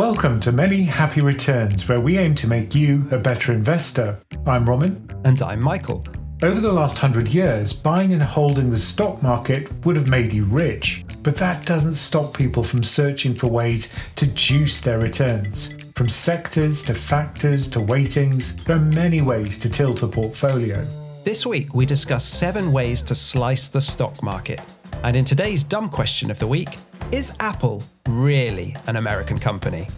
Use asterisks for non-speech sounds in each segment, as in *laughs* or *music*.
Welcome to Many Happy Returns, where we aim to make you a better investor. I'm Ramin. And I'm Michael. Over the last hundred years, buying and holding the stock market would have made you rich, but that doesn't stop people from searching for ways to juice their returns. From sectors to factors to weightings, there are many ways to tilt a portfolio. This week, we discuss seven ways to slice the stock market. And in today's dumb question of the week, is Apple really an American company?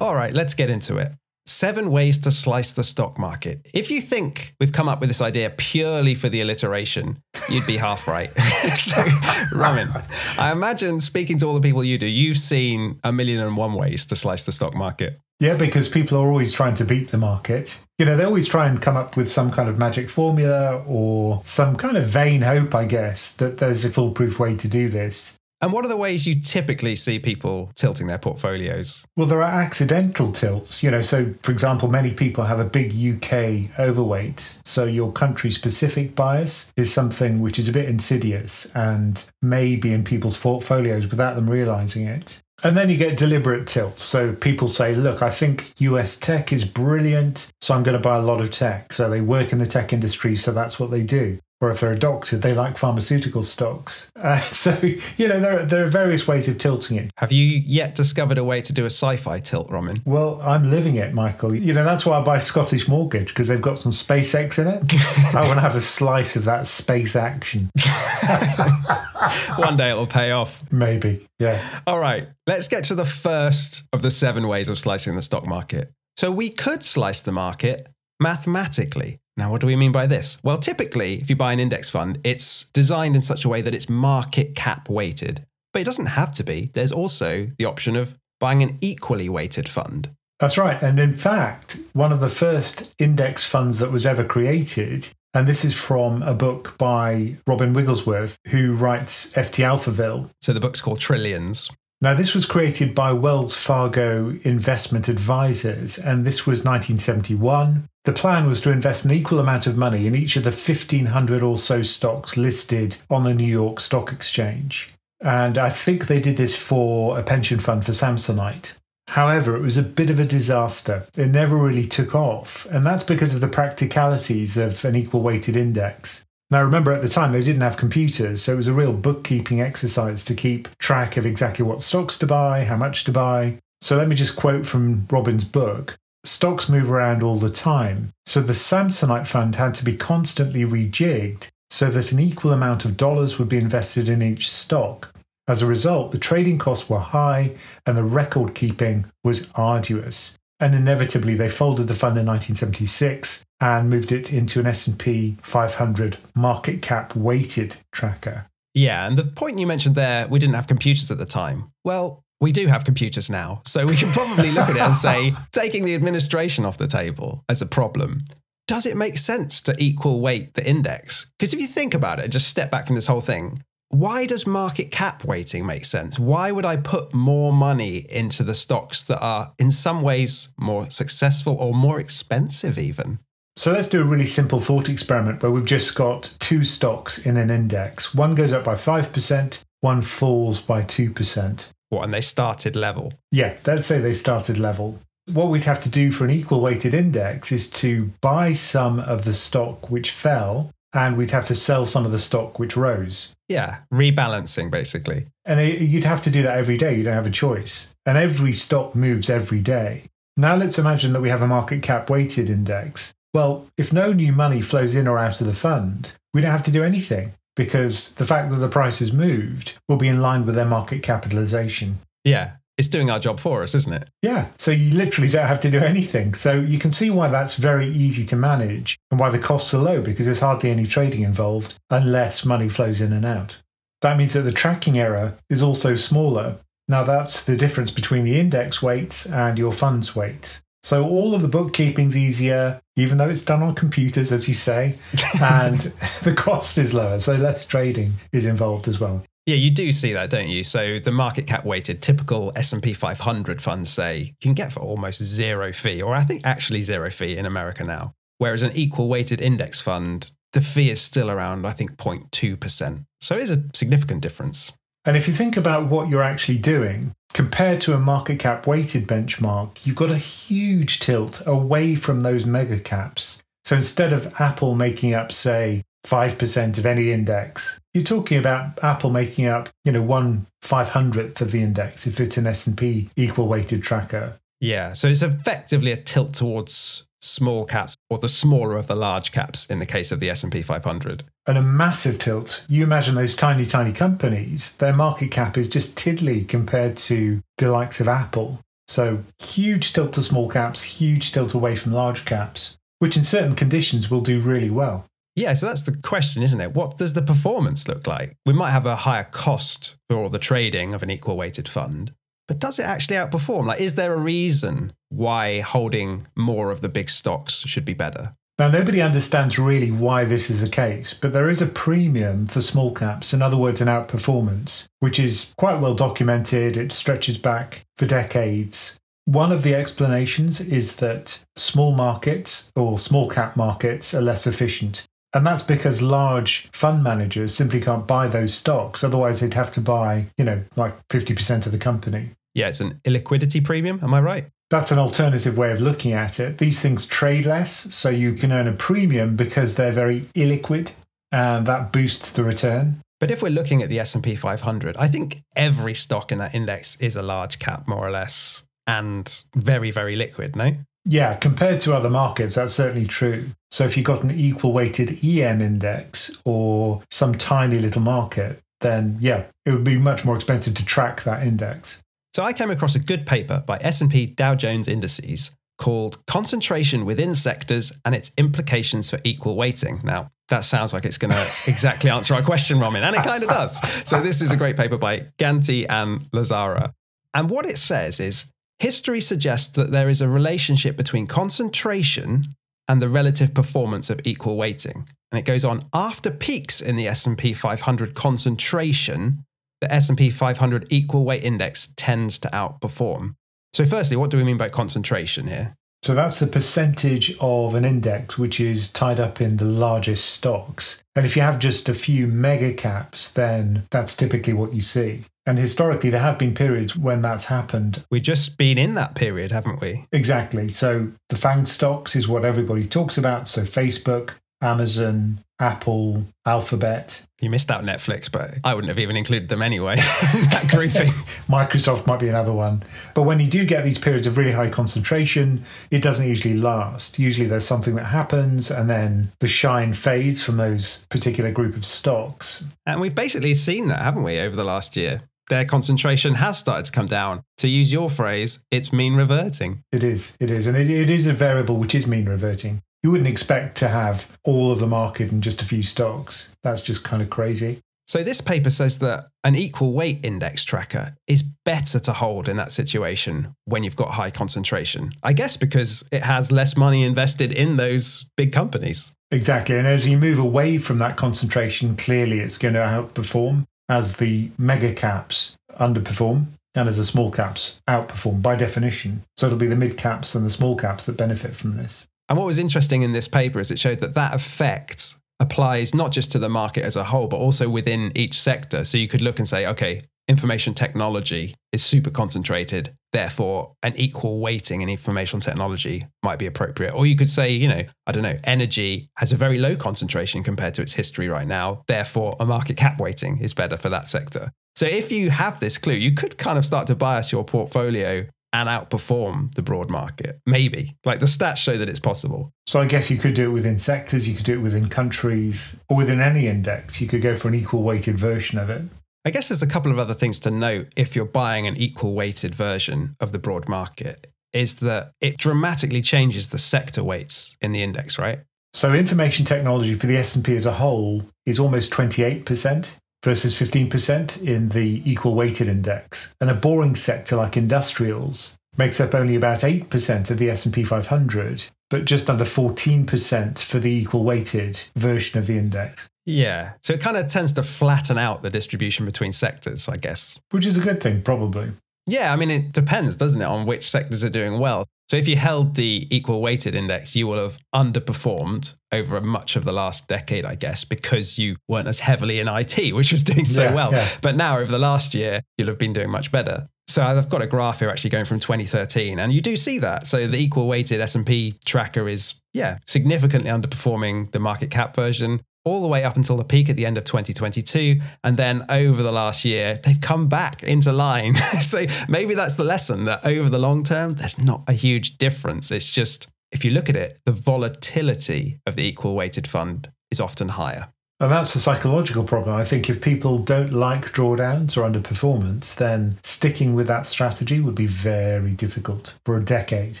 All right, let's get into it. Seven ways to slice the stock market. If you think we've come up with this idea purely for the alliteration, you'd be half right. *laughs* so, Ramin, I imagine speaking to all the people you do, you've seen a million and one ways to slice the stock market. Yeah, because people are always trying to beat the market. You know, they always try and come up with some kind of magic formula or some kind of vain hope, I guess, that there's a foolproof way to do this. And what are the ways you typically see people tilting their portfolios? Well, there are accidental tilts. You know, so for example, many people have a big UK overweight. So your country specific bias is something which is a bit insidious and may be in people's portfolios without them realizing it. And then you get deliberate tilts. So people say, look, I think US tech is brilliant, so I'm going to buy a lot of tech. So they work in the tech industry, so that's what they do or if they're a doctor, they like pharmaceutical stocks. Uh, *laughs* so, you know, there, are, there are various ways of tilting it. Have you yet discovered a way to do a sci fi tilt, Ramin? Well, I'm living it, Michael. You know, that's why I buy Scottish Mortgage because they've got some SpaceX in it. *laughs* I want to have a slice of that space action. *laughs* One day it'll pay off. Maybe, yeah. All right, let's get to the first of the seven ways of slicing the stock market. So, we could slice the market mathematically. Now, what do we mean by this? Well, typically, if you buy an index fund, it's designed in such a way that it's market cap weighted. But it doesn't have to be. There's also the option of buying an equally weighted fund. That's right. And in fact, one of the first index funds that was ever created, and this is from a book by Robin Wigglesworth, who writes FT Alphaville. So the book's called Trillions. Now, this was created by Wells Fargo Investment Advisors, and this was 1971. The plan was to invest an equal amount of money in each of the 1,500 or so stocks listed on the New York Stock Exchange. And I think they did this for a pension fund for Samsonite. However, it was a bit of a disaster. It never really took off, and that's because of the practicalities of an equal weighted index. Now, remember at the time they didn't have computers, so it was a real bookkeeping exercise to keep track of exactly what stocks to buy, how much to buy. So let me just quote from Robin's book. Stocks move around all the time, so the Samsonite fund had to be constantly rejigged so that an equal amount of dollars would be invested in each stock. As a result, the trading costs were high and the record keeping was arduous. And inevitably, they folded the fund in 1976 and moved it into an S&P 500 market cap weighted tracker. Yeah, and the point you mentioned there, we didn't have computers at the time. Well, we do have computers now, so we can probably look at it and say *laughs* taking the administration off the table as a problem. Does it make sense to equal weight the index? Because if you think about it, just step back from this whole thing, why does market cap weighting make sense? Why would I put more money into the stocks that are in some ways more successful or more expensive, even? So let's do a really simple thought experiment where we've just got two stocks in an index. One goes up by 5%, one falls by 2%. What, and they started level? Yeah, let's say they started level. What we'd have to do for an equal weighted index is to buy some of the stock which fell and we'd have to sell some of the stock which rose. Yeah, rebalancing basically. And it, you'd have to do that every day. You don't have a choice. And every stock moves every day. Now let's imagine that we have a market cap weighted index. Well, if no new money flows in or out of the fund, we don't have to do anything because the fact that the price has moved will be in line with their market capitalization. Yeah, it's doing our job for us, isn't it? Yeah. So you literally don't have to do anything. So you can see why that's very easy to manage and why the costs are low because there's hardly any trading involved unless money flows in and out. That means that the tracking error is also smaller. Now, that's the difference between the index weights and your fund's weight. So all of the bookkeeping's easier, even though it's done on computers, as you say, *laughs* and the cost is lower. So less trading is involved as well. Yeah, you do see that, don't you? So the market cap weighted typical S&P 500 funds say you can get for almost zero fee, or I think actually zero fee in America now. Whereas an equal weighted index fund, the fee is still around, I think, 0.2%. So it is a significant difference. And if you think about what you're actually doing, compared to a market cap weighted benchmark, you've got a huge tilt away from those mega caps. So instead of Apple making up, say, 5% of any index, you're talking about Apple making up, you know, one five hundredth of the index if it's an S&P equal weighted tracker. Yeah, so it's effectively a tilt towards small caps or the smaller of the large caps in the case of the S&P 500 and a massive tilt you imagine those tiny tiny companies their market cap is just tiddly compared to the likes of apple so huge tilt to small caps huge tilt away from large caps which in certain conditions will do really well yeah, so that's the question, isn't it? What does the performance look like? We might have a higher cost for the trading of an equal weighted fund, but does it actually outperform? Like, is there a reason why holding more of the big stocks should be better? Now, nobody understands really why this is the case, but there is a premium for small caps, in other words, an outperformance, which is quite well documented. It stretches back for decades. One of the explanations is that small markets or small cap markets are less efficient. And that's because large fund managers simply can't buy those stocks. Otherwise, they'd have to buy, you know, like 50% of the company. Yeah, it's an illiquidity premium. Am I right? That's an alternative way of looking at it. These things trade less, so you can earn a premium because they're very illiquid, and that boosts the return. But if we're looking at the S&P 500, I think every stock in that index is a large cap more or less and very very liquid, no? Yeah, compared to other markets, that's certainly true. So if you've got an equal weighted EM index or some tiny little market, then yeah, it would be much more expensive to track that index. So I came across a good paper by S&P Dow Jones Indices called Concentration Within Sectors and Its Implications for Equal Weighting. Now, that sounds like it's going *laughs* to exactly answer our question, Ramin, and it kind of *laughs* does. So this is a great paper by Ganti and Lazzara. And what it says is History suggests that there is a relationship between concentration and the relative performance of equal weighting. And it goes on after peaks in the S&P 500 concentration, the S&P 500 equal weight index tends to outperform. So firstly, what do we mean by concentration here? So that's the percentage of an index which is tied up in the largest stocks. And if you have just a few mega caps, then that's typically what you see. And historically, there have been periods when that's happened. We've just been in that period, haven't we? Exactly. So the FANG stocks is what everybody talks about. So Facebook, Amazon, Apple, Alphabet. You missed out Netflix, but I wouldn't have even included them anyway *laughs* that grouping. *laughs* Microsoft might be another one. But when you do get these periods of really high concentration, it doesn't usually last. Usually there's something that happens and then the shine fades from those particular group of stocks. And we've basically seen that, haven't we, over the last year? their concentration has started to come down. To use your phrase, it's mean reverting. It is. It is. And it, it is a variable which is mean reverting. You wouldn't expect to have all of the market in just a few stocks. That's just kind of crazy. So, this paper says that an equal weight index tracker is better to hold in that situation when you've got high concentration. I guess because it has less money invested in those big companies. Exactly. And as you move away from that concentration, clearly it's going to outperform as the mega caps underperform and as the small caps outperform by definition. So it'll be the mid caps and the small caps that benefit from this. And what was interesting in this paper is it showed that that effect applies not just to the market as a whole, but also within each sector. So you could look and say, okay, information technology is super concentrated, therefore, an equal weighting in information technology might be appropriate. Or you could say, you know, I don't know, energy has a very low concentration compared to its history right now, therefore, a market cap weighting is better for that sector. So if you have this clue, you could kind of start to bias your portfolio and outperform the broad market. Maybe. Like the stats show that it's possible. So I guess you could do it within sectors, you could do it within countries, or within any index. You could go for an equal weighted version of it. I guess there's a couple of other things to note if you're buying an equal weighted version of the broad market is that it dramatically changes the sector weights in the index, right? So information technology for the S&P as a whole is almost 28% versus 15% in the equal weighted index. And a boring sector like industrials makes up only about 8% of the S&P 500, but just under 14% for the equal weighted version of the index. Yeah. So it kind of tends to flatten out the distribution between sectors, I guess. Which is a good thing, probably. Yeah, I mean, it depends, doesn't it, on which sectors are doing well. So if you held the equal weighted index, you will have underperformed over much of the last decade, I guess, because you weren't as heavily in IT, which was doing so Yeah, well. yeah. But now over the last year, you'll have been doing much better. So I've got a graph here actually going from 2013, and you do see that. So the equal weighted S&P tracker is, yeah, significantly underperforming the market cap version all the way up until the peak at the end of 2022. And then over the last year, they've come back into line. *laughs* so maybe that's the lesson that over the long term, there's not a huge difference. It's just, if you look at it, the volatility of the equal weighted fund is often higher. And that's a psychological problem. I think if people don't like drawdowns or underperformance, then sticking with that strategy would be very difficult for a decade.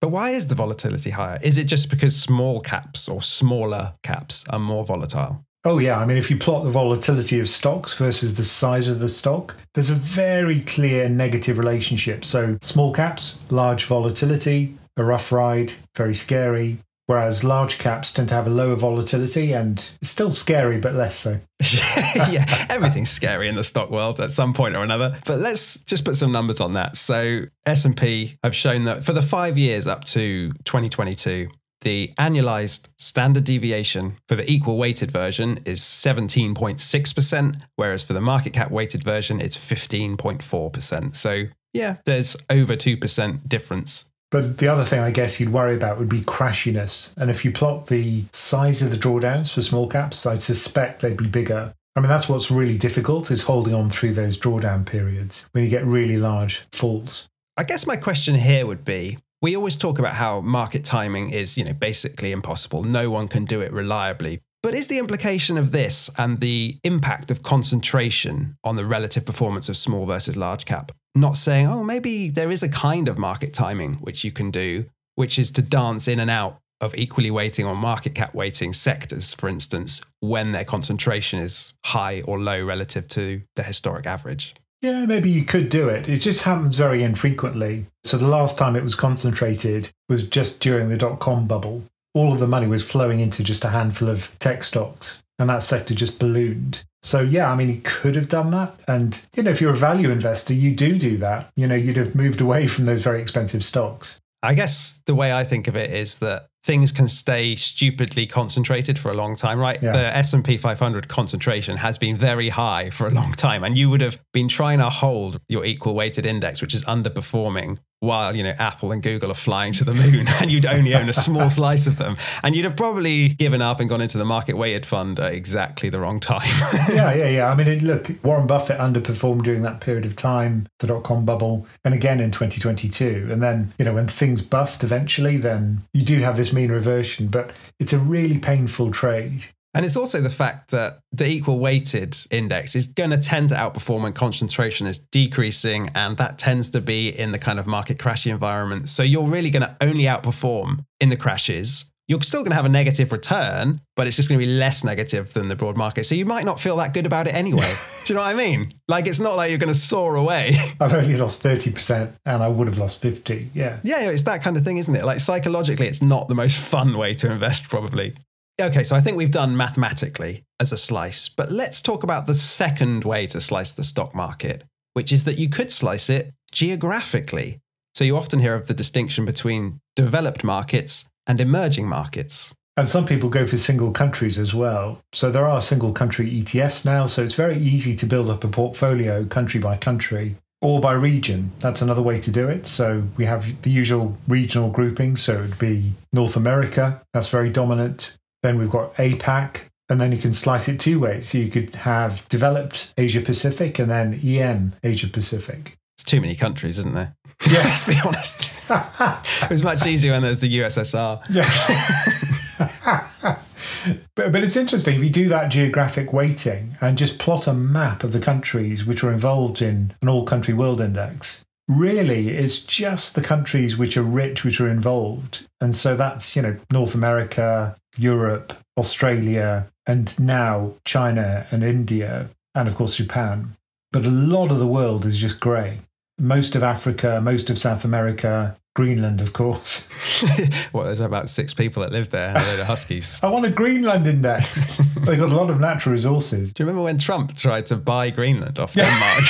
But why is the volatility higher? Is it just because small caps or smaller caps are more volatile? Oh, yeah. I mean, if you plot the volatility of stocks versus the size of the stock, there's a very clear negative relationship. So, small caps, large volatility, a rough ride, very scary. Whereas large caps tend to have a lower volatility and still scary, but less so. *laughs* yeah, everything's scary in the stock world at some point or another. But let's just put some numbers on that. So S&P have shown that for the 5 years up to 2022, the annualized standard deviation for the equal weighted version is 17.6%, whereas for the market cap weighted version, it's 15.4%. So, yeah, there's over 2% difference But the other thing I guess you'd worry about would be crashiness. And if you plot the size of the drawdowns for small caps, I suspect they'd be bigger. I mean, that's what's really difficult is holding on through those drawdown periods when you get really large falls. I guess my question here would be we always talk about how market timing is, you know, basically impossible. No one can do it reliably. But is the implication of this and the impact of concentration on the relative performance of small versus large cap not saying, oh, maybe there is a kind of market timing which you can do, which is to dance in and out of equally weighting or market cap weighting sectors, for instance, when their concentration is high or low relative to the historic average? Yeah, maybe you could do it. It just happens very infrequently. So the last time it was concentrated was just during the dot com bubble. All of the money was flowing into just a handful of tech stocks, and that sector just ballooned. So yeah, I mean, he could have done that. And you know, if you're a value investor, you do do that. You know, you'd have moved away *laughs* from those very expensive stocks. I guess the way I think of it is that things can stay stupidly concentrated for a long time, right? Yeah. The S&P 500 concentration has been very high for a long time and you would have been trying to hold your equal weighted index which is underperforming while, you know, Apple and Google are flying to the moon *laughs* and you'd only own a small *laughs* slice of them and you'd have probably given up and gone into the market weighted fund at exactly the wrong time. *laughs* yeah, yeah, yeah. I mean, it, look, Warren Buffett underperformed during that period of time, the dot com bubble, and again in 2022. And then, you know, when things bust eventually, then you do have this mean reversion, but it's a really painful trade. And it's also the fact that the equal weighted index is going to tend to outperform when concentration is decreasing. And that tends to be in the kind of market crashy environment. So you're really going to only outperform in the crashes. You're still going to have a negative return, but it's just going to be less negative than the broad market. So you might not feel that good about it anyway. *laughs* Do you know what I mean? Like it's not like you're going to soar away. *laughs* I've only lost 30% and I would have lost 50. Yeah. Yeah, it's that kind of thing, isn't it? Like psychologically, it's not the most *laughs* fun way to invest, probably. Okay, so I think we've done mathematically as a slice, but let's talk about the second way to slice the stock market, which is that you could slice it geographically. So you often hear of the distinction between developed markets and emerging markets. And some people go for single countries as well. So there are single country ETFs now. So it's very easy to build up a portfolio country by country or by region. That's another way to do it. So we have the usual regional groupings. So it would be North America, that's very dominant. Then we've got APAC, and then you can slice it two ways. So you could have developed Asia Pacific and then EM Asia Pacific. It's too many countries, isn't there? Yeah. *laughs* Let's be honest. *laughs* it was much easier when there's the USSR. Yeah. *laughs* but, but it's interesting if you do that geographic weighting and just plot a map of the countries which are involved in an all country world index. Really, it's just the countries which are rich which are involved. And so that's, you know, North America, Europe, Australia, and now China and India, and of course Japan. But a lot of the world is just grey. Most of Africa, most of South America, Greenland, of course. *laughs* well, there's about six people that live there, and a load of huskies. I want a Greenland index. *laughs* They've got a lot of natural resources. Do you remember when Trump tried to buy Greenland off Denmark?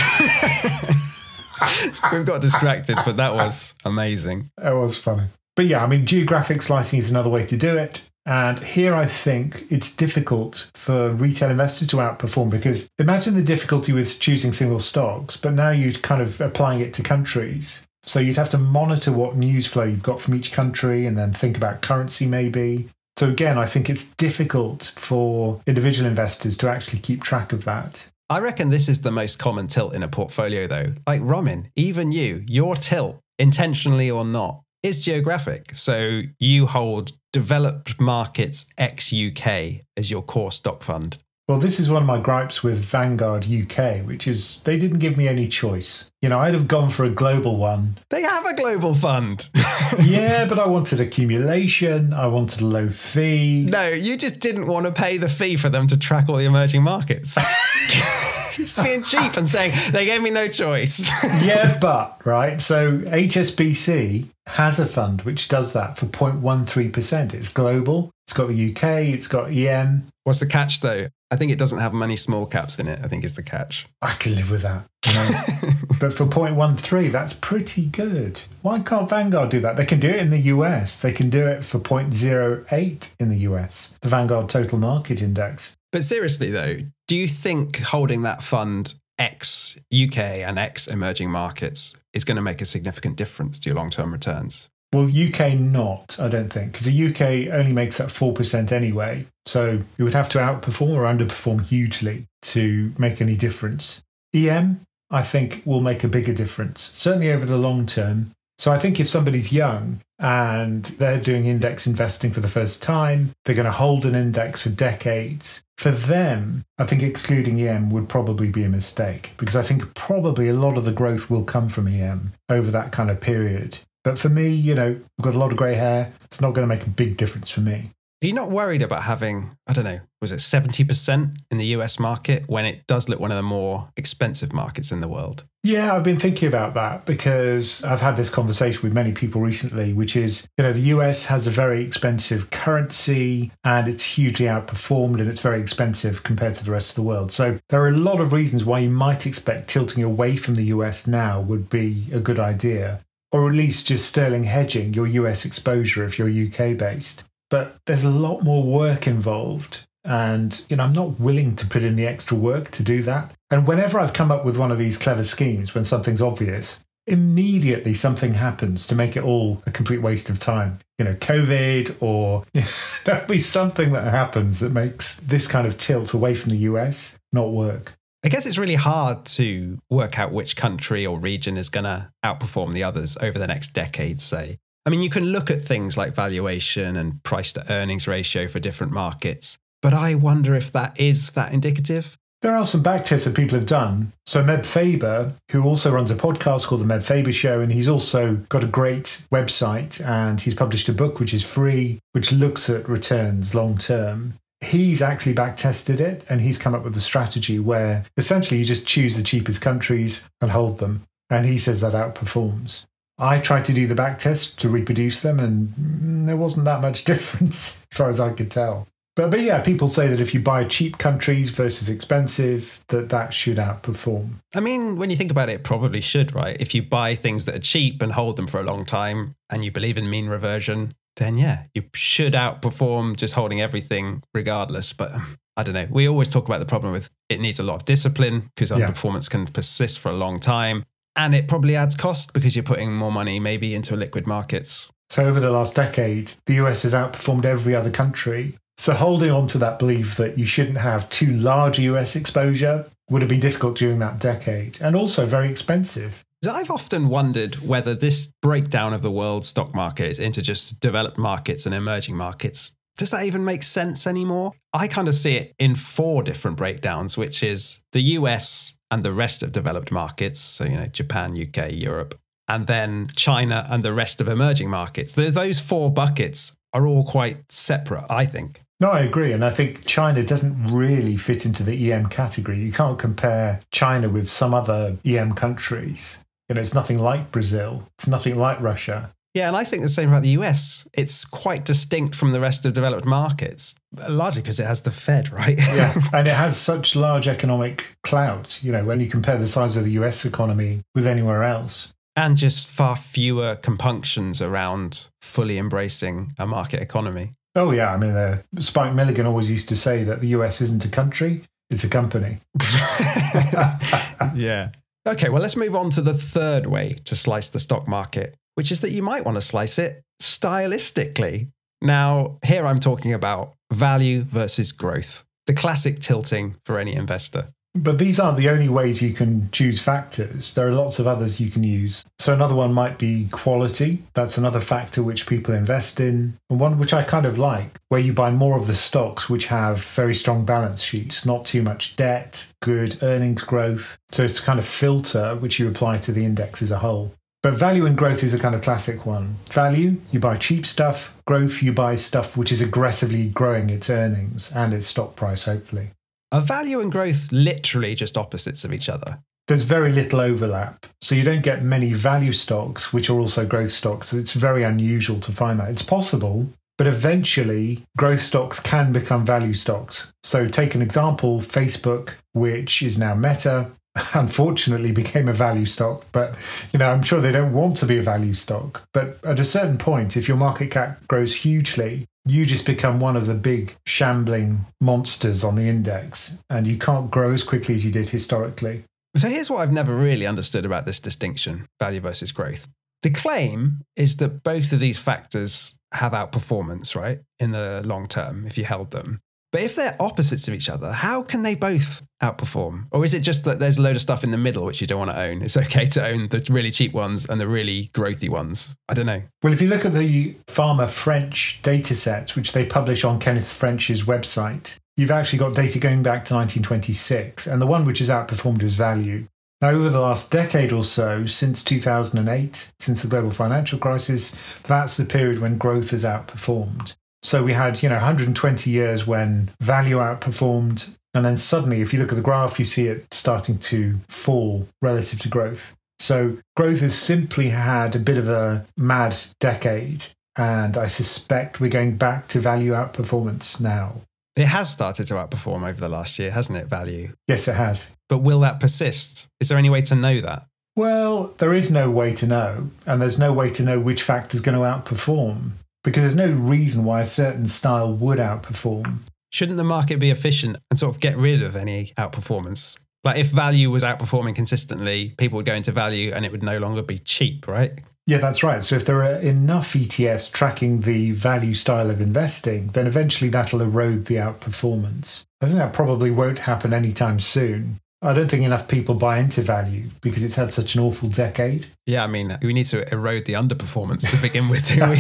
*laughs* We've got distracted, but that was amazing. It was funny. But yeah, I mean, geographic slicing is another way to do it. And here I think it's difficult for retail investors to outperform because imagine the difficulty with choosing single stocks, but now you're kind of applying it to countries. So you'd have to monitor what news flow you've got from each country and then think about currency maybe. So again, I think it's difficult for individual investors to actually keep track of that. I reckon this is the most common tilt in a portfolio though. Like Ramin, even you, your tilt, intentionally or not, is geographic. So you hold developed markets ex UK as your core stock fund. Well, this is one of my gripes with Vanguard UK, which is they didn't give me any choice. You know, I'd have gone for a global one. They have a global fund. *laughs* yeah, but I wanted accumulation. I wanted a low fee. No, you just didn't want to pay the fee for them to track all the emerging markets. *laughs* just being cheap and saying they gave me no choice. *laughs* yeah, but right. So HSBC has a fund which does that for 0.13%. It's global. It's got the UK. It's got EM. What's the catch though? I think it doesn't have many small caps in it. I think is the catch. I can live with that. You *laughs* know? but for 0.13, that's pretty good. Why can't Vanguard do that? They can do it in the US. They can do it for 0.08 in the US, the Vanguard Total Market Index. But seriously, though, do you think holding that fund X UK and X emerging markets is going to make a significant difference to your long term returns? Well, UK not, I don't think, because the UK only makes up 4% anyway. So you would have to outperform or underperform hugely to make any difference. EM, I think, will make a bigger difference, certainly over the long term. So I think if somebody's young and they're doing index investing for the first time, they're going to hold an index for decades. For them, I think excluding EM would probably be a mistake because I think probably a lot of the growth will come from EM over that kind of period. But for me, you know, I've got a lot of grey hair. It's not going to make a big difference for me. Are you not worried about having, I don't know, was it 70% in the US market when it does look one of the more expensive markets in the world? Yeah, I've been thinking about that because I've had this conversation with many people recently, which is, you know, the US has a very expensive currency and it's hugely outperformed and it's very expensive compared to the rest of the world. So there are a lot of reasons why you might expect tilting away from the US now would be a good idea. Or at least just sterling hedging your US exposure if you're UK based but there's a lot more work involved. And, you know, I'm not willing to put in the extra work to do that. And whenever I've come up with one of these clever schemes, when something's obvious, immediately something happens to make it all a complete waste of time. You know, COVID or *laughs* there'll be something that happens that makes this kind of tilt away from the US not work. I guess it's really hard to work out which country or region is going to outperform the others over the next decade, say. I mean, you can look at things like valuation and price to earnings ratio for different markets, but I wonder if that is that indicative. There are some backtests that people have done. So Meb Faber, who also runs a podcast called The Meb Faber Show, and he's also got a great website and he's published a book which is free, which looks at returns long term. He's actually backtested it and he's come up with a strategy where essentially you just choose the cheapest countries and hold them. And he says that outperforms. I tried to do the back test to reproduce them, and there wasn't that much *laughs* difference as far as I could tell. But, but yeah, people say that if you buy cheap countries versus expensive, that that should outperform. I mean, when you think about it, it probably should, right? If you buy things that are cheap and hold them for a long time, and you believe in mean reversion, then yeah, you should outperform just holding everything regardless. But um, I don't know. We always talk about the problem with it needs a lot of discipline because underperformance yeah. can persist for a long time and it probably adds cost because you're putting more money maybe into liquid markets. So over the last decade, the US has outperformed every other country. So holding on to that belief that you shouldn't have too large US exposure would have been difficult during that decade and also very expensive. I've often wondered whether this breakdown of the world stock market into just developed markets and emerging markets does that even make sense anymore? I kind of see it in four different breakdowns, which is the US and the rest of developed markets. So, you know, Japan, UK, Europe, and then China and the rest of emerging markets. Those four buckets are all quite separate, I think. No, I agree. And I think China doesn't really fit into the EM category. You can't compare China with some other EM countries. You know, it's nothing like Brazil, it's nothing like Russia. Yeah, and I think the same about the US. It's quite distinct from the rest of developed markets, largely because it has the Fed, right? yeah, *laughs* and it has such large economic clout, you know, when you compare the size of the US economy with anywhere else. And just far fewer compunctions around fully embracing a market economy. Oh, yeah. I mean, uh, Spike Milligan always used to say that the US isn't a country, it's a company. *laughs* *laughs* yeah. Okay, well, let's move on to the third way to slice the stock market, which is that you might want to slice it stylistically. Now, here I'm talking about value versus growth, the classic tilting for any investor. But these aren't the only ways you can choose factors. There are lots of others you can use. So, another one might be quality. That's another factor which people invest in. And one which I kind of like, where you buy more of the stocks which have very strong balance sheets, not too much debt, good earnings growth. So, it's a kind of filter which you apply to the index as a whole. But value and growth is a kind of classic one. Value, you buy cheap stuff. Growth, you buy stuff which is aggressively growing its earnings and its stock price, hopefully. Are value and growth literally just opposites of each other? There's very little overlap. So you don't get many value stocks, which are also growth stocks. It's very unusual to find that. It's possible, but eventually growth stocks can become value stocks. So take an example Facebook, which is now Meta, *laughs* unfortunately became a value stock but you know i'm sure they don't want to be a value stock but at a certain point if your market cap grows hugely you just become one of the big shambling monsters on the index and you can't grow as quickly as you did historically. So here's what I've never really understood about this distinction value versus growth. The claim is that both of these factors have outperformance, right, in the long term if you held them. But if they're opposites of each other, how can they both outperform? Or is it just that there's a load of stuff in the middle which you don't want to own? It's okay to own the really cheap ones and the really growthy ones. I don't know. Well, if you look at the Fama French data set, which they publish on Kenneth French's website, you've actually got data going back to 1926. And the one which has outperformed is value. Now, over the last decade or so, since 2008, since the global financial crisis, that's the period when growth has outperformed. So we had, you know, 120 years when value outperformed. And then suddenly, if you look at the graph, you see it starting to fall relative to growth. So growth has simply had a bit of a mad decade. And I suspect we're going back to value outperformance now. It has started to outperform over the last year, hasn't it, value? Yes, it has. But will that persist? Is there any way to know that? Well, there is no way to know. And there's no way to know which factor is going to outperform because there's no reason why a certain style would outperform. Shouldn't the market be efficient and sort of get rid of any outperformance? Like if value was outperforming consistently, people would go into value and it would no longer be cheap, right? Yeah, that's right. So if there are enough ETFs tracking the value style of investing, then eventually that'll erode the outperformance. I think that probably won't happen anytime soon. I don't think enough people buy into value because it's had such an awful decade. Yeah, I mean, we need to erode the underperformance to begin with, do we?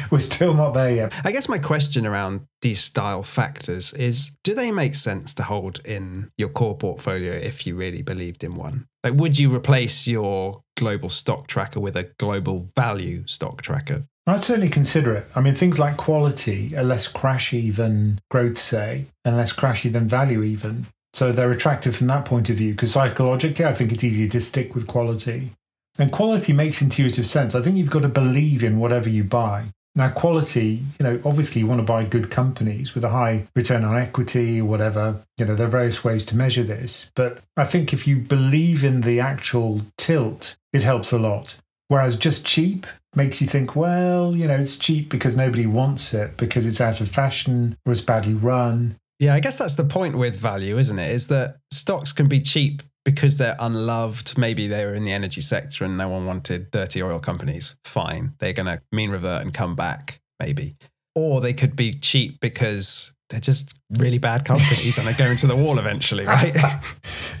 *laughs* We're still not there yet. I guess my question around these style factors is do they make sense to hold in your core portfolio if you really believed in one? Like, would you replace your global stock tracker with a global value stock tracker? I'd certainly consider it. I mean, things like quality are less crashy than growth, say, and less crashy than value, even. So they're attractive from that point of view because psychologically, I think it's easier to stick with quality. And quality makes intuitive sense. I think you've got to believe in whatever you buy. Now, quality, you know, obviously you want to buy good companies with a high return on equity or whatever. You know, there are various ways to measure this. But I think if you believe in the actual tilt, it helps a lot. Whereas just cheap makes you think, well, you know, it's cheap because nobody wants it, because it's out of fashion or it's badly run. Yeah, I guess that's the point with value, isn't it? Is that stocks can be cheap because they're unloved. Maybe they were in the energy sector and no one wanted dirty oil companies. Fine. They're going to mean revert and come back, maybe. Or they could be cheap because they're just really bad companies and they're going to the wall eventually, *laughs* right?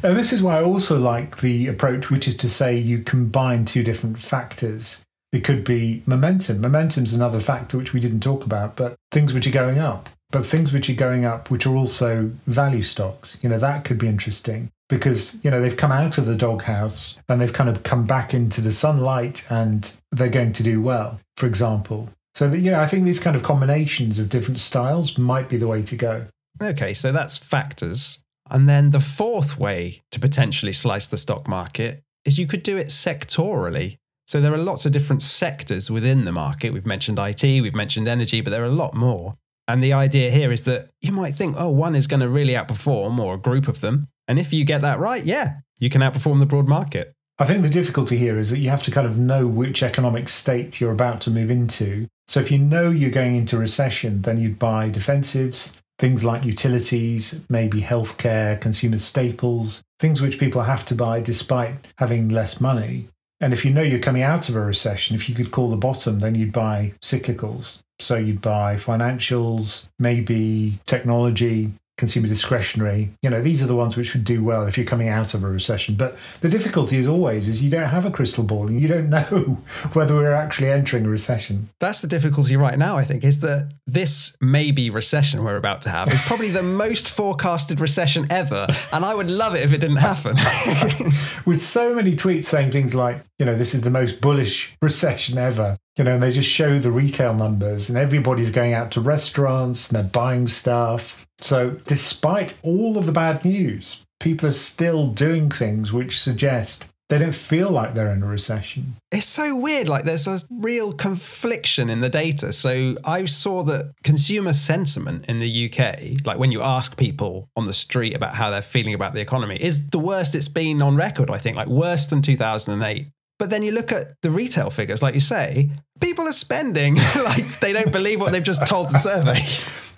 and this is why I also like the approach, which is to say you combine two different factors. It could be momentum. Momentum's another factor which we didn't talk about, but things which are going up but things which are going up, which are also value stocks, you know, that could be interesting because, you know, they've come out of the doghouse and they've kind of come back into the sunlight and they're going to do well, for example. So, that, you know, I think these kind of combinations of different styles might be the way to go. Okay, so that's factors. And then the fourth way to potentially slice the stock market is you could do it sectorally. So there are lots of different sectors within the market. We've mentioned IT, we've mentioned energy, but there are a lot more. And the idea here is that you might think, oh, one is going to really outperform, or a group of them. And if you get that right, yeah, you can outperform the broad market. I think the difficulty here is that you have to kind of know which economic state you're about to move into. So if you know you're going into recession, then you'd buy defensives, things like utilities, maybe healthcare, consumer staples, things which people have to buy despite having less money. And if you know you're coming out of a recession, if you could call the bottom, then you'd buy cyclicals. So you'd buy financials, maybe technology, consumer discretionary. You know, these are the ones which would do well if you're coming out of a recession. But the difficulty is always is you don't have a crystal ball and you don't know *laughs* whether we're actually entering a recession. That's the difficulty right now, I think, is that this maybe recession we're about to have is probably the *laughs* most forecasted recession ever. And I would love it if it didn't happen. *laughs* With so many tweets saying things like, you know, this is the most bullish recession ever. You know, and they just show the retail numbers and everybody's going out to restaurants and they're buying stuff so, despite all of the bad news, people are still doing things which suggest they don't feel like they're in a recession. It's so weird. Like there's a real confliction in the data. So I saw that consumer sentiment in the UK, like when you ask people on the street about how they're feeling about the economy, is the worst it's been on record, I think, like worse than 2008. But then you look at the retail figures, like you say, people are spending *laughs* like they don't believe what they've just told the survey. *laughs*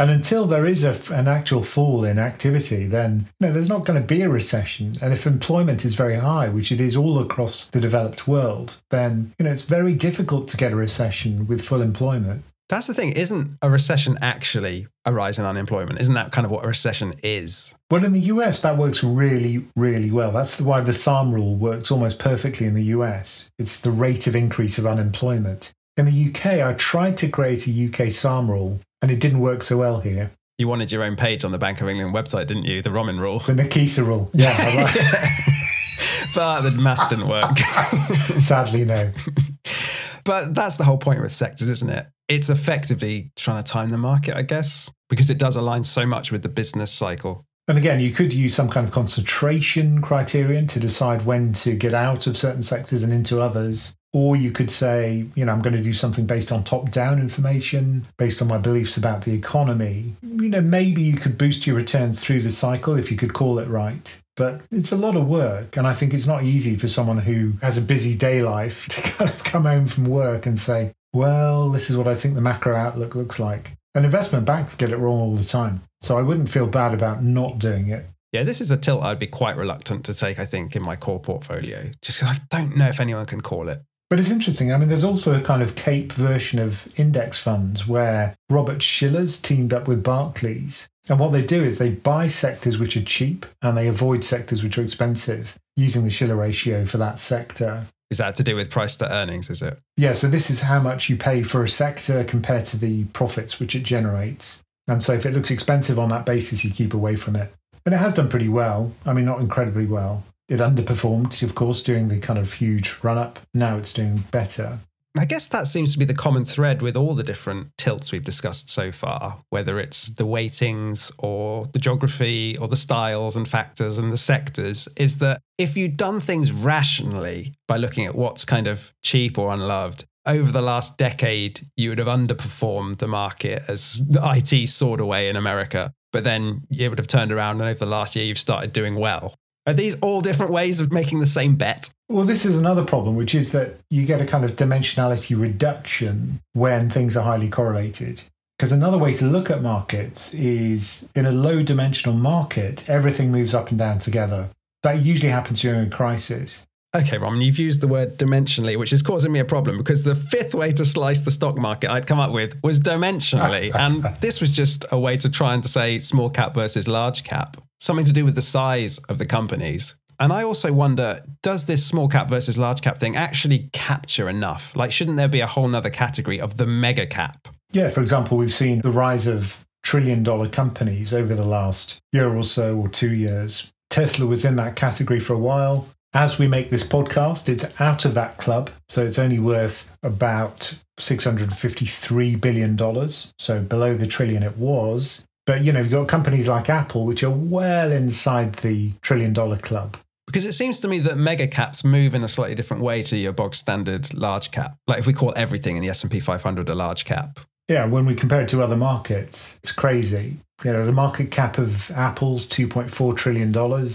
And until there is a, an actual fall in activity, then you know, there's not going to be a recession. And if employment is very high, which it is all across the developed world, then you know it's very difficult to get a recession with full employment. That's the thing. Isn't a recession actually a rise in unemployment? Isn't that kind of what a recession is? Well, in the US, that works really, really well. That's why the Sahm rule works almost perfectly in the US. It's the rate of increase of unemployment. In the UK, I tried to create a UK Sahm rule, and it didn't work so well here. You wanted your own page on the Bank of England website, didn't you? The Ramin rule. The Nakisa rule. *laughs* Yeah. *laughs* but the math didn't work. *laughs* Sadly, no. but that's the whole point with sectors, isn't it? It's effectively trying to time the market, I guess, because it does align so much with the business cycle. And again, you could use some kind of concentration criterion to decide when to get out of certain sectors and into others. Or you could say, you know, I'm going to do something based on top down information, based on my beliefs about the economy. You know, maybe you could boost your returns through the cycle if you could call it right. But it's a lot of work. And I think it's not easy for someone who has a busy day life *laughs* to kind of come home from work and say, well, this is what I think the macro outlook looks like. And investment banks get it wrong all the time. So I wouldn't feel bad about not doing it. Yeah, this is a tilt I'd be quite reluctant to take, I think, in my core portfolio, just because I don't know if anyone can call it. But it's interesting. I mean, there's also a kind of Cape version of index funds where Robert Shiller's teamed up with Barclays. And what they do is they buy sectors which are cheap and they avoid sectors which are expensive using the Shiller ratio for that sector. Is that to do with price to earnings, is it? Yeah, so this is how much you pay for a sector compared to the profits which it generates. And so if it looks expensive on that basis, you keep away from it. And it has done pretty well. I mean, not incredibly well. It underperformed, of course, during the kind of huge run up. Now it's doing better. I guess that seems to be the common thread with all the different tilts we've discussed so far, whether it's the weightings or the geography or the styles and factors and the sectors, is that if you'd done things rationally by looking at what's kind of cheap or unloved, over the last decade, you would have underperformed the market as IT soared away in America. But then it would have turned around, and over the last year, you've started doing well. Are these all different ways of making the same bet? Well, this is another problem, which is that you get a kind of dimensionality reduction when things are highly correlated. Because another way to look at markets is in a low dimensional market, everything moves up and down together. That usually happens during a crisis. Okay, Ramin, you've used the word dimensionally, which is causing me a problem because the fifth way to slice the stock market I'd come up with was dimensionally. *laughs* and this was just a way to try and to say small cap versus large cap, something to do with the size of the companies. And I also wonder does this small cap versus large cap thing actually capture enough? Like, shouldn't there be a whole nother category of the mega cap? Yeah, for example, we've seen the rise of trillion dollar companies over the last year or so or two years. Tesla was in that category for a while. As we make this podcast, it's out of that club. So it's only worth about $653 billion. So below the trillion it was. But, you know, you've got companies like Apple, which are well inside the trillion dollar club. Because it seems to me that mega caps move in a slightly different way to your bog standard large cap. Like if we call everything in the S&P 500 a large cap. Yeah, when we compare it to other markets, it's crazy. You know, the market cap of Apple's $2.4 trillion.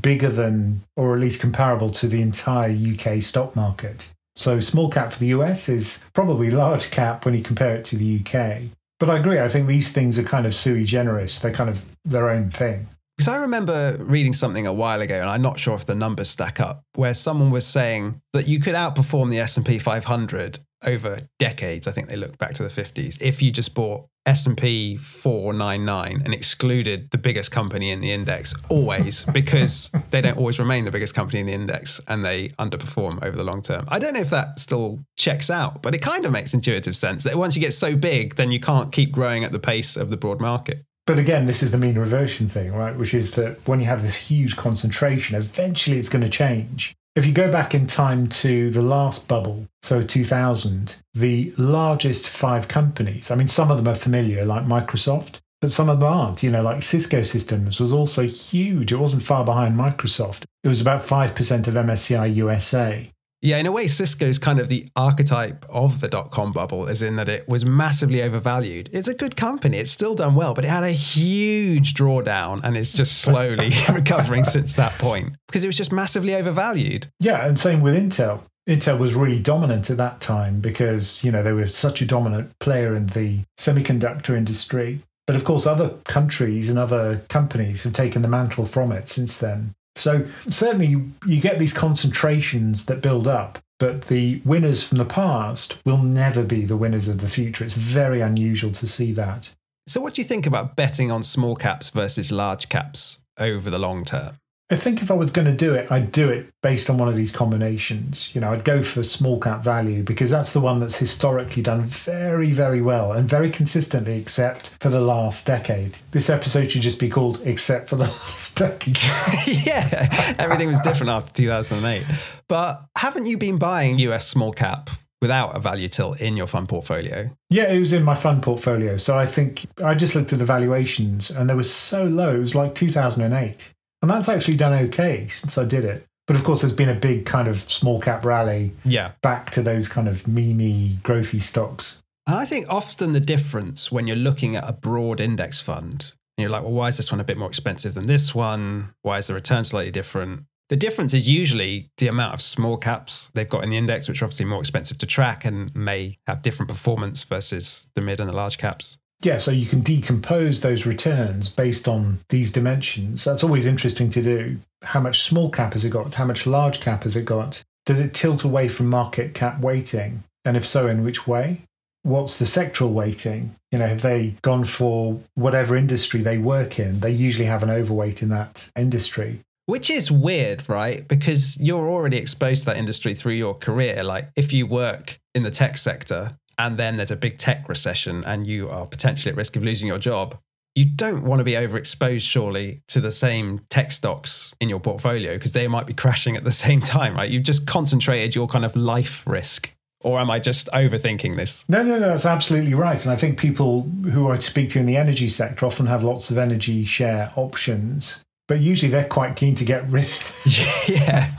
bigger than, or at least comparable to the entire UK stock market. So small cap for the US is probably large cap when you compare it to the UK. But I agree. I think these things are kind of sui generis. They're kind of their own thing. Because I remember reading something a while ago, and I'm not sure if the numbers stack up, where someone was saying that you could outperform the S&P 500 over decades. I think they look back to the 50s. If you just bought S&P 499 and excluded the biggest company in the index always because they don't always remain the biggest company in the index and they underperform over the long term. I don't know if that still checks out, but it kind of makes intuitive sense that once you get so big then you can't keep growing at the pace of the broad market. But again, this is the mean reversion thing, right? Which is that when you have this huge concentration, eventually it's going to change. If you go back in time to the last bubble, so 2000, the largest five companies, I mean, some of them are familiar, like Microsoft, but some of them aren't. You know, like Cisco Systems was also huge. It wasn't far behind Microsoft. It was about 5% of MSCI USA. Yeah, in a way, Cisco's kind of the archetype of the dot com bubble, as in that it was massively overvalued. It's a good company, it's still done well, but it had a huge drawdown and it's just slowly *laughs* recovering since that point because it was just massively overvalued. Yeah, and same with Intel. Intel was really dominant at that time because, you know, they were such a dominant player in the semiconductor industry. But of course, other countries and other companies have taken the mantle from it since then. So certainly you get these concentrations that build up, but the winners from the past will never be the winners of the future. It's very unusual to see that. So, what do you think about betting on small caps versus large caps over the long term? I think if I was going to do it, I'd do it based on one of these combinations. You know, I'd go for small cap value because that's the one that's historically done very, very well and very consistently, except for the last decade. This episode should just be called Except for the *laughs* Last Decade. *laughs* yeah, everything was different after 2008. But haven't you been buying US small cap without a value tilt in your fund portfolio? Yeah, it was in my fund portfolio. So I think I just looked at the valuations and they were so low. It was like 2008. And that's actually done okay since I did it. But of course, there's been a big kind of small cap rally yeah. back to those kind of memey, growthy stocks. And I think often the difference when you're looking at a broad index fund, and you're like, well, why is this one a bit more expensive than this one? Why is the return slightly different? The difference is usually the amount of small caps they've got in the index, which are obviously more expensive to track and may have different performance versus the mid and the large caps. Yeah, so you can decompose those returns based on these dimensions. That's always interesting to do. How much small cap has it got? How much large cap has it got? Does it tilt away from market cap weighting? And if so, in which way? What's the sectoral weighting? You know, have they gone for whatever industry they work in? They usually have an overweight in that industry. Which is weird, right? Because you're already exposed to that industry through your career. Like if you work in the tech sector, and then there's a big tech recession and you are potentially at risk of losing your job, you don't want to be overexposed, surely, to the same tech stocks in your portfolio because they might be crashing at the *laughs* same time, right? You've just concentrated your kind of life risk. Or am I just overthinking this? No, no, no, that's absolutely right. And I think people who I speak to in the energy sector often have lots of energy share options but usually they're quite keen to get rid *laughs* *laughs* yeah.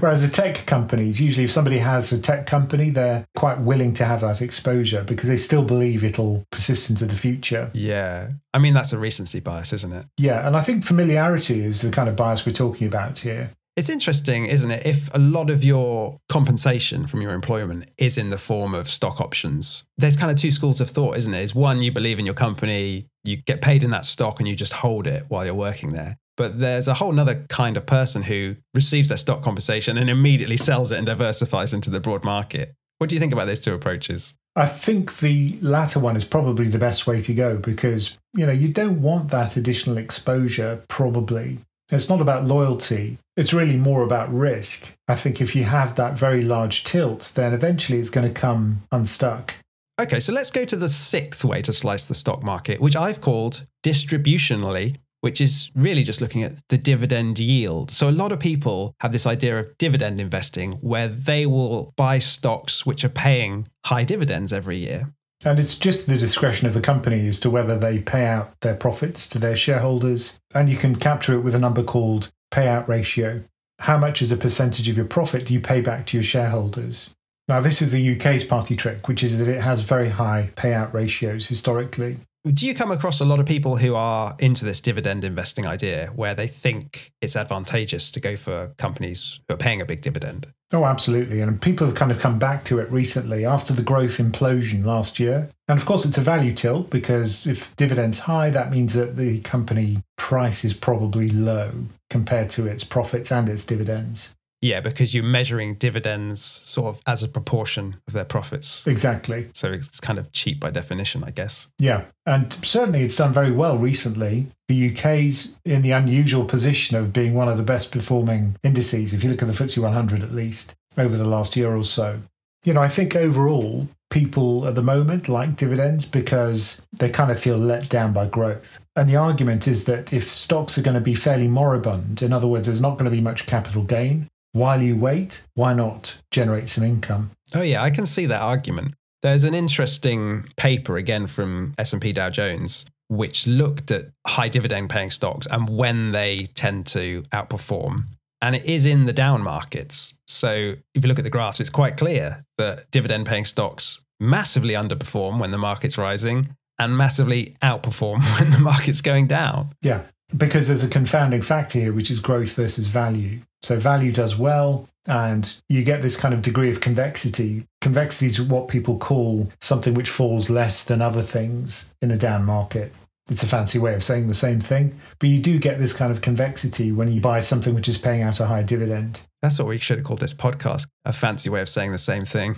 Whereas the tech companies usually if somebody has a tech company they're quite willing to have that exposure because they still believe it'll persist into the future. Yeah. I mean that's a recency bias isn't it? Yeah and i think familiarity is the kind of bias we're talking about here it's interesting, isn't it? If a lot of your compensation from your employment is in the form of stock options, there's kind of two schools of thought, isn't it? Is one, you believe in your company, you get paid in that stock and you just hold it while you're working there. But there's a whole other kind of person who receives their stock compensation and immediately sells it and diversifies into the broad market. What do you think about those two approaches? I think the latter one is probably the best way to go because, you know, you don't want that additional exposure probably it's not about loyalty. It's really more about risk. I think if you have that very large tilt, then eventually it's going to come unstuck. Okay, so let's go to the sixth way to slice the stock market, which I've called distributionally, which is really just looking at the dividend yield. So a lot of people have this idea of dividend investing where they will buy stocks which are paying high dividends every year. And it's just the discretion of the company as to whether they pay out their profits to their shareholders. And you can capture it with a number called payout ratio. How much as a percentage of your profit do you pay back to your shareholders? Now, this is the UK's party trick, which is that it has very high payout ratios historically. Do you come across a lot of people who are into this dividend investing idea where they think it's advantageous to go for companies who are paying a big dividend? Oh, absolutely. And people have kind of come back to it recently after the growth implosion last year. And of course, it's a value tilt because if dividends high, that means that the company price is probably low compared to its profits and its dividends. Yeah, because you're measuring dividends sort of as a proportion of their profits. Exactly. So it's kind of cheap by definition, I guess. Yeah. And certainly it's done very well recently. The UK's in the unusual position of being one of the best performing indices, if you look at the FTSE 100 at least, over the last year or so. You know, I think overall, people at the moment like dividends because they kind of feel let down by growth. And the argument is that if stocks are going to be fairly moribund, in other words, there's not going to be much capital gain, while you wait, why not generate some income? Oh yeah, I can see that argument. There's an interesting paper again from S&P Dow Jones which looked at high dividend paying stocks and when they tend to outperform. And it is in the down markets. So if you look at the graphs, it's quite clear that dividend paying stocks massively underperform when the market's rising and massively outperform *laughs* when the market's going down. Yeah, because there's a confounding factor here, which is growth versus value. So value does well, and you get this kind of degree of convexity. Convexity is what people call something which falls less than other things in a down market. It's a fancy way of saying the same thing, but you do get this kind of convexity when you buy something which is paying out a high dividend. That's what we should have called this podcast a fancy way of saying the same thing.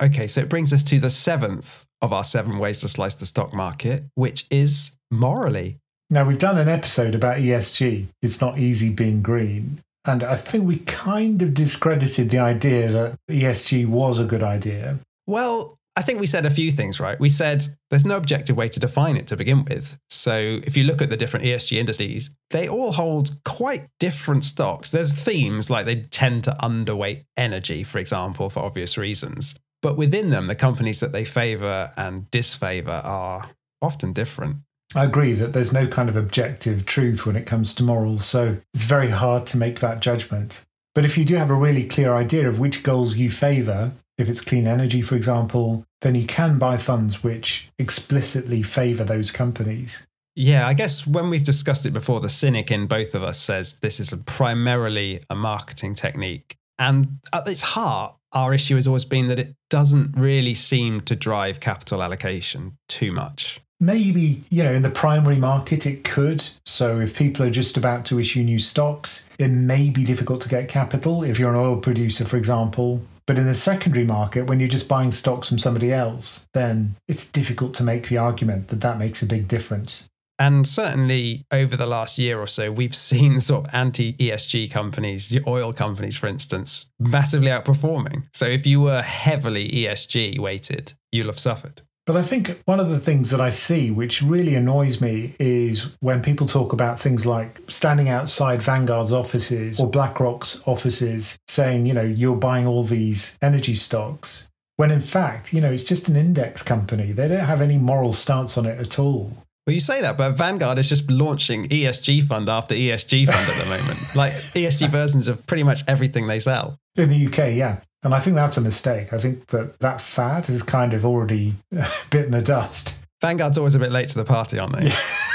*laughs* okay, so it brings us to the seventh of our seven ways to slice the stock market, which is morally. Now, we've done an episode about ESG. It's not easy being green. And I think we kind of discredited the idea that ESG was a good idea. Well, I think we said a few things, right? We said there's no objective way to define it to begin with. So if you look at the different ESG indices, they all hold quite different stocks. There's themes like they tend to underweight energy, for example, for obvious reasons. But within them, the companies that they favor and disfavor are often different. I agree that there's no kind of objective truth when it comes to morals, so it's very hard to make that judgment. But if you do have a really clear idea of which goals you favour, if it's clean energy, for example, then you can buy funds which explicitly favour those companies. Yeah, I guess when we've discussed it before, the cynic in both of us says this is a primarily a marketing technique. And at its heart, our issue has always been that it doesn't really seem to drive capital allocation too much. Maybe, you know, in the primary market it could. So if people are just about to issue new stocks, it may be difficult to get capital if you're an oil producer, for example. But in the secondary market, when you're just buying stocks from somebody else, then it's difficult to make the argument that that makes a big difference. And certainly over the last year or so, we've seen *laughs* sort of anti ESG companies, oil companies, for instance, massively outperforming. So if you were heavily ESG weighted, you'll have suffered. But I think one of the things that I see which really annoys me is when people talk about things like standing outside Vanguard's offices or BlackRock's offices saying, you know, you're buying all these energy stocks. When in fact, you know, it's just an index company. They don't have any moral stance on it at all. Well, you say that, but Vanguard is just launching ESG fund after ESG fund at the moment. *laughs* like ESG versions of pretty much everything they sell. In the UK, yeah. And I think that's a mistake. I think that that fad has kind of already *laughs* bitten the dust. Vanguard's always a bit late to the party, aren't they? Yeah. *laughs*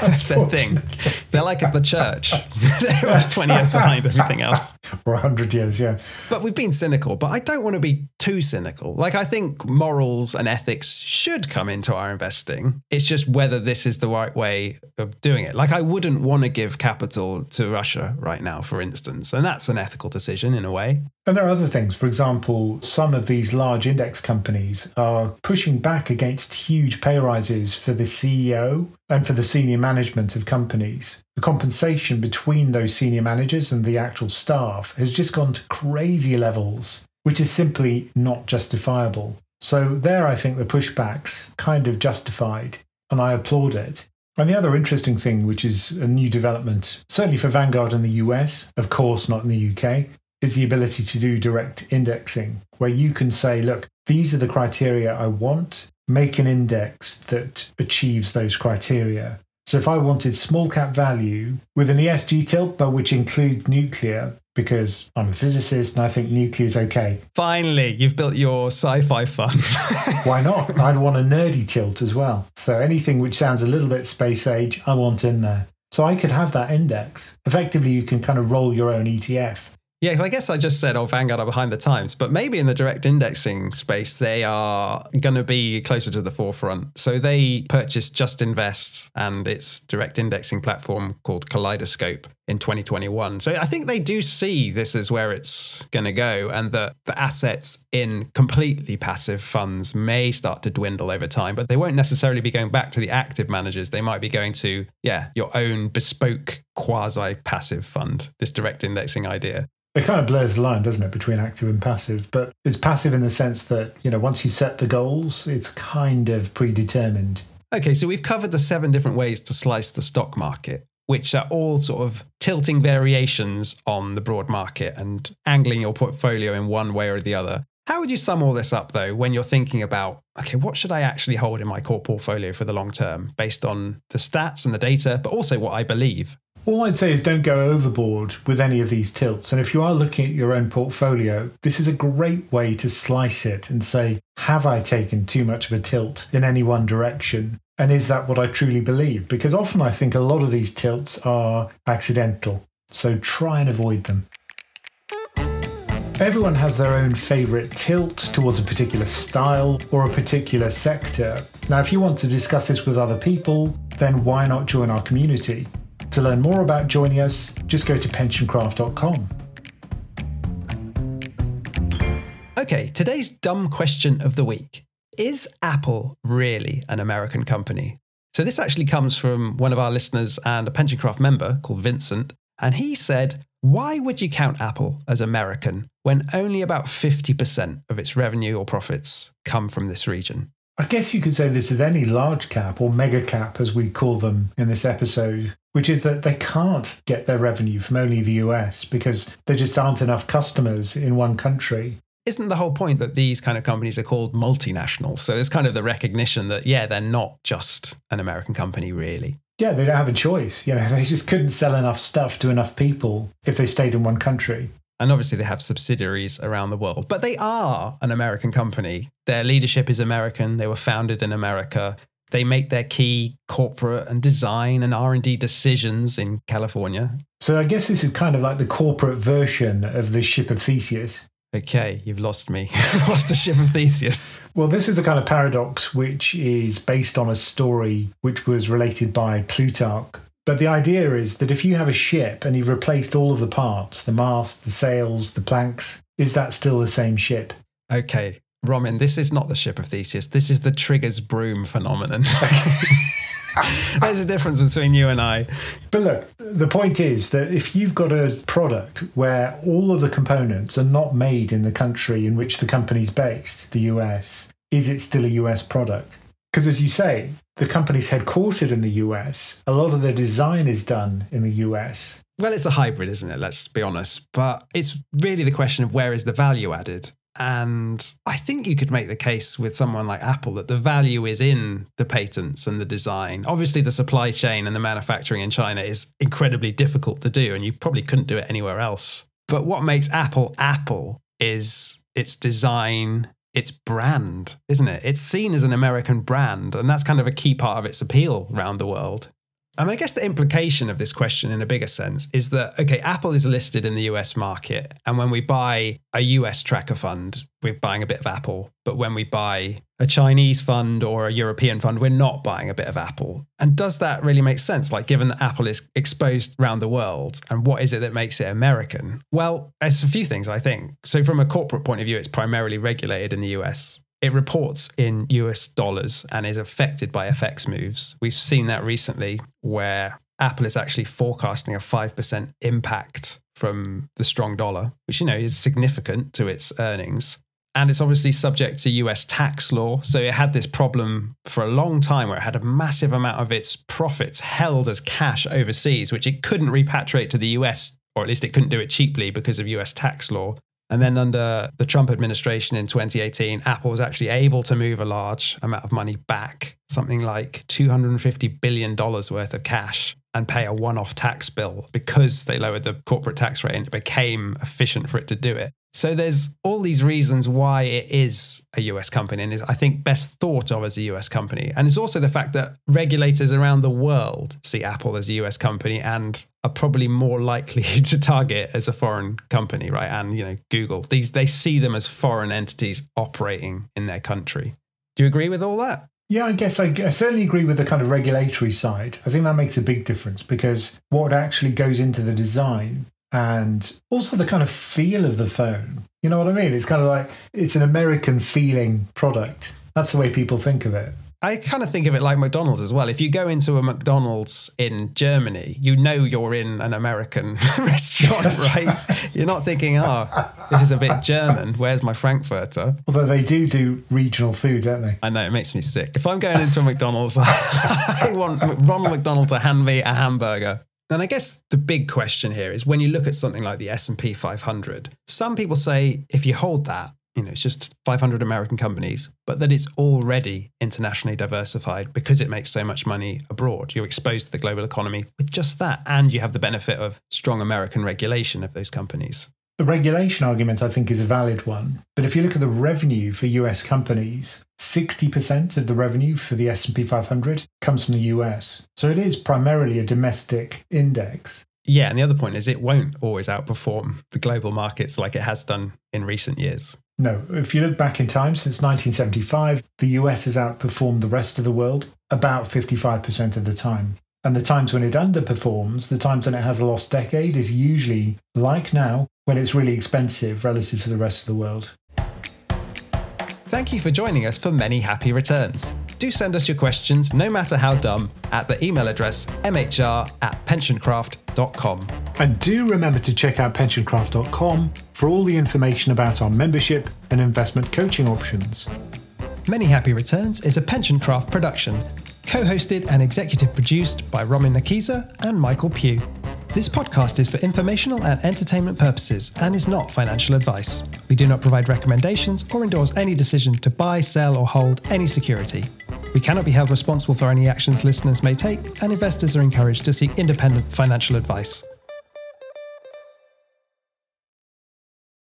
That's their thing. They're like at the church. *laughs* They're always 20 years behind everything else. *laughs* Or 100 years, yeah. But we've been cynical, but I don't want to be too cynical. Like, I think morals and ethics should come into our investing. It's just whether this is the right way of doing it. Like, I wouldn't want to give capital to Russia right now, for instance. And that's an ethical decision in a way. And there are other things. For example, some of these large index companies are pushing back against huge pay rises for the CEO and for the senior management of companies. The compensation between those senior managers and the actual staff has just gone to crazy levels, which is simply not justifiable. So, there, I think the pushback's kind of justified, and I applaud it. And the other interesting thing, which is a new development, certainly for Vanguard in the US, of course not in the UK, is the ability to do direct indexing, where you can say, look, these are the criteria I want, make an index that achieves those criteria. So if I wanted small cap value with an ESG tilt, but which includes nuclear, because I'm a physicist and I think nuclear is okay. Finally, you've built your sci fi fund. *laughs* Why not? I'd want a nerdy tilt as well. So anything which sounds a little bit space age, I want in there. So I could have that index. Effectively, you can kind of roll your own ETF. Yeah, I guess I just said, oh, Vanguard are behind the times, but maybe in the direct indexing space, they are going to be closer to the forefront. So they purchased Just Invest and its direct indexing platform called Kaleidoscope in 2021. So I think they do see this as where it's going to go, and that the assets in completely passive funds may start to dwindle over time, but they won't necessarily be going back to the active managers. They might be going to, yeah, your own bespoke quasi passive fund, this direct indexing idea. It kind of blurs the line, doesn't it, between active and passive? But it's passive in the sense that, you know, once you set the goals, it's kind of predetermined. Okay, so we've covered the seven different ways to slice the stock market, which are all sort of tilting variations on the broad market and angling your portfolio in one way or the other. How would you sum all this up, though, when you're thinking about, okay, what should I actually hold in my core portfolio for the long term based on the stats and the data, but also what I believe? All I'd say is don't go overboard with any of these tilts. And if you are looking at your own portfolio, this is a great way to slice it and say, have I taken too much of a tilt in any one direction? And is that what I truly believe? Because often I think a lot of these tilts are accidental. So try and avoid them. Everyone has their own favourite tilt towards a particular style or a particular sector. Now, if you want to discuss this with other people, then why not join our community? To learn more about joining us, just go to pensioncraft.com. Okay, today's dumb question of the week Is Apple really an American company? So, this actually comes from one of our listeners and a PensionCraft member called Vincent. And he said, Why would you count Apple as American when only about 50% of its revenue or profits come from this region? I guess you could say this of any large cap or mega cap, as we call them in this episode, which is that they can't get their revenue from only the US because there just aren't enough customers in one country. Isn't the whole point that these kind of companies are called multinationals? So there's kind of the recognition that, yeah, they're not just an American company, really. Yeah, they don't have a choice. You know, *laughs* they just couldn't sell enough stuff to enough people if they stayed in one country. And obviously, they have subsidiaries around the world, but they are an American company. Their leadership is American. They were founded in America. They make their key corporate and design and R&D decisions in California. So I guess this is kind of like the corporate version of the ship of Theseus. Okay, you've lost me. *laughs* lost the ship of Theseus. Well, this is a kind of paradox which is based on a story which was related by Plutarch but the idea is that if you have a ship and you've replaced all of the parts, the mast, the sails, the planks, is that still the same ship? Okay, Ramin, this is not the ship of Theseus. This is the Trigger's broom phenomenon. *laughs* There's a difference between you and I. But look, the point is that if you've got a product where all of the components are not made in the country in which the company's based, the US, is it still a US product? Because as you say, the company's headquartered in the US. A lot of their design is done in the US. Well, it's a hybrid, isn't it? Let's be honest. But it's really the question of where is the value added? And I think you could make the case with someone like Apple that the value is in the patents and the design. Obviously, the supply chain and the manufacturing in China is incredibly difficult to do, and you probably couldn't do it anywhere else. But what makes Apple Apple is its design, its brand, isn't it? It's seen as an American brand, and that's kind of a key part of its appeal around the world. I mean, I guess the implication of this question in a bigger sense is that, okay, Apple is listed in the US market. And when we buy a US tracker fund, we're buying a bit of Apple. But when we buy a Chinese fund or a European fund, we're not buying a bit of Apple. And does that really make sense? Like, given that Apple is exposed around the world, and what is it that makes it American? Well, there's a few things, I think. So, from a corporate point of view, it's primarily regulated in the US. It reports in US dollars and is affected by FX moves. We've seen that recently where Apple is actually forecasting a 5% impact from the strong dollar, which, you know, is significant to its earnings. And it's obviously subject to US tax law. So it had this problem for a long time where it had a massive amount of its profits held as cash overseas, which it couldn't repatriate to the US, or at least it couldn't do it cheaply because of US tax law. And then under the Trump administration in 2018, Apple was actually able to move a large amount of money back, something like $250 billion worth of cash, and pay a one off tax bill because they lowered the corporate tax rate and it became efficient for it to do it. So there's all these reasons why it is a US company and is, I think, best thought of as a US company. And it's also the fact that regulators around the world see Apple as a US company and are probably more likely *laughs* to target as a foreign company, right? And you know, Google. These they see them as foreign entities operating in their country. Do you agree with all that? Yeah, I guess I, I, certainly agree with the kind of regulatory side. I think that makes a big difference because what actually goes into the design and also the kind of feel of the phone. You know what I mean? It's kind of like it's an American feeling product. That's the way people think of it. I kind of think of it like McDonald's as well. If you go into a McDonald's in Germany, you know you're in an American *laughs* restaurant, right? right? You're not thinking, oh, this is a bit German. Where's my Frankfurter? Although they do do regional food, don't they? I know, it makes me sick. If I'm going into a McDonald's, *laughs* I want Ronald McDonald to hand me a hamburger and I guess the big question here is when you look at something like the S&P 500, some people say if you hold that, you know, it's just 500 American companies, but that it's already internationally diversified because it makes so much money abroad. You're exposed to the global economy with just that, and you have the benefit of strong American regulation of those companies. The regulation argument, I think, is a valid one. But if you look at the revenue for US companies, 60% of the revenue for the S&P 500 comes from the US. So it is primarily a domestic index. Yeah, and the other point is it won't always outperform the global markets like it has done in recent years. No, if you look back in time since 1975, the US has outperformed the rest of the world about 55% of the time. And the times when it underperforms, the times when it has a lost decade, is usually like now, when it's really expensive relative to the rest of the world. Thank you for joining us for many happy returns. Do send us your questions, no matter how dumb, at the email address mhr at pensioncraft.com. And do remember to check out pensioncraft.com for all the information about our membership and investment coaching options. Many Happy Returns is a Pensioncraft production, co hosted and executive produced by Ramin Nakisa and Michael Pugh. This podcast is for informational and entertainment purposes and is not financial advice. We do not provide recommendations or endorse any decision to buy, sell, or hold any security. We cannot be held responsible for any actions listeners may take, and investors are encouraged to seek independent financial advice.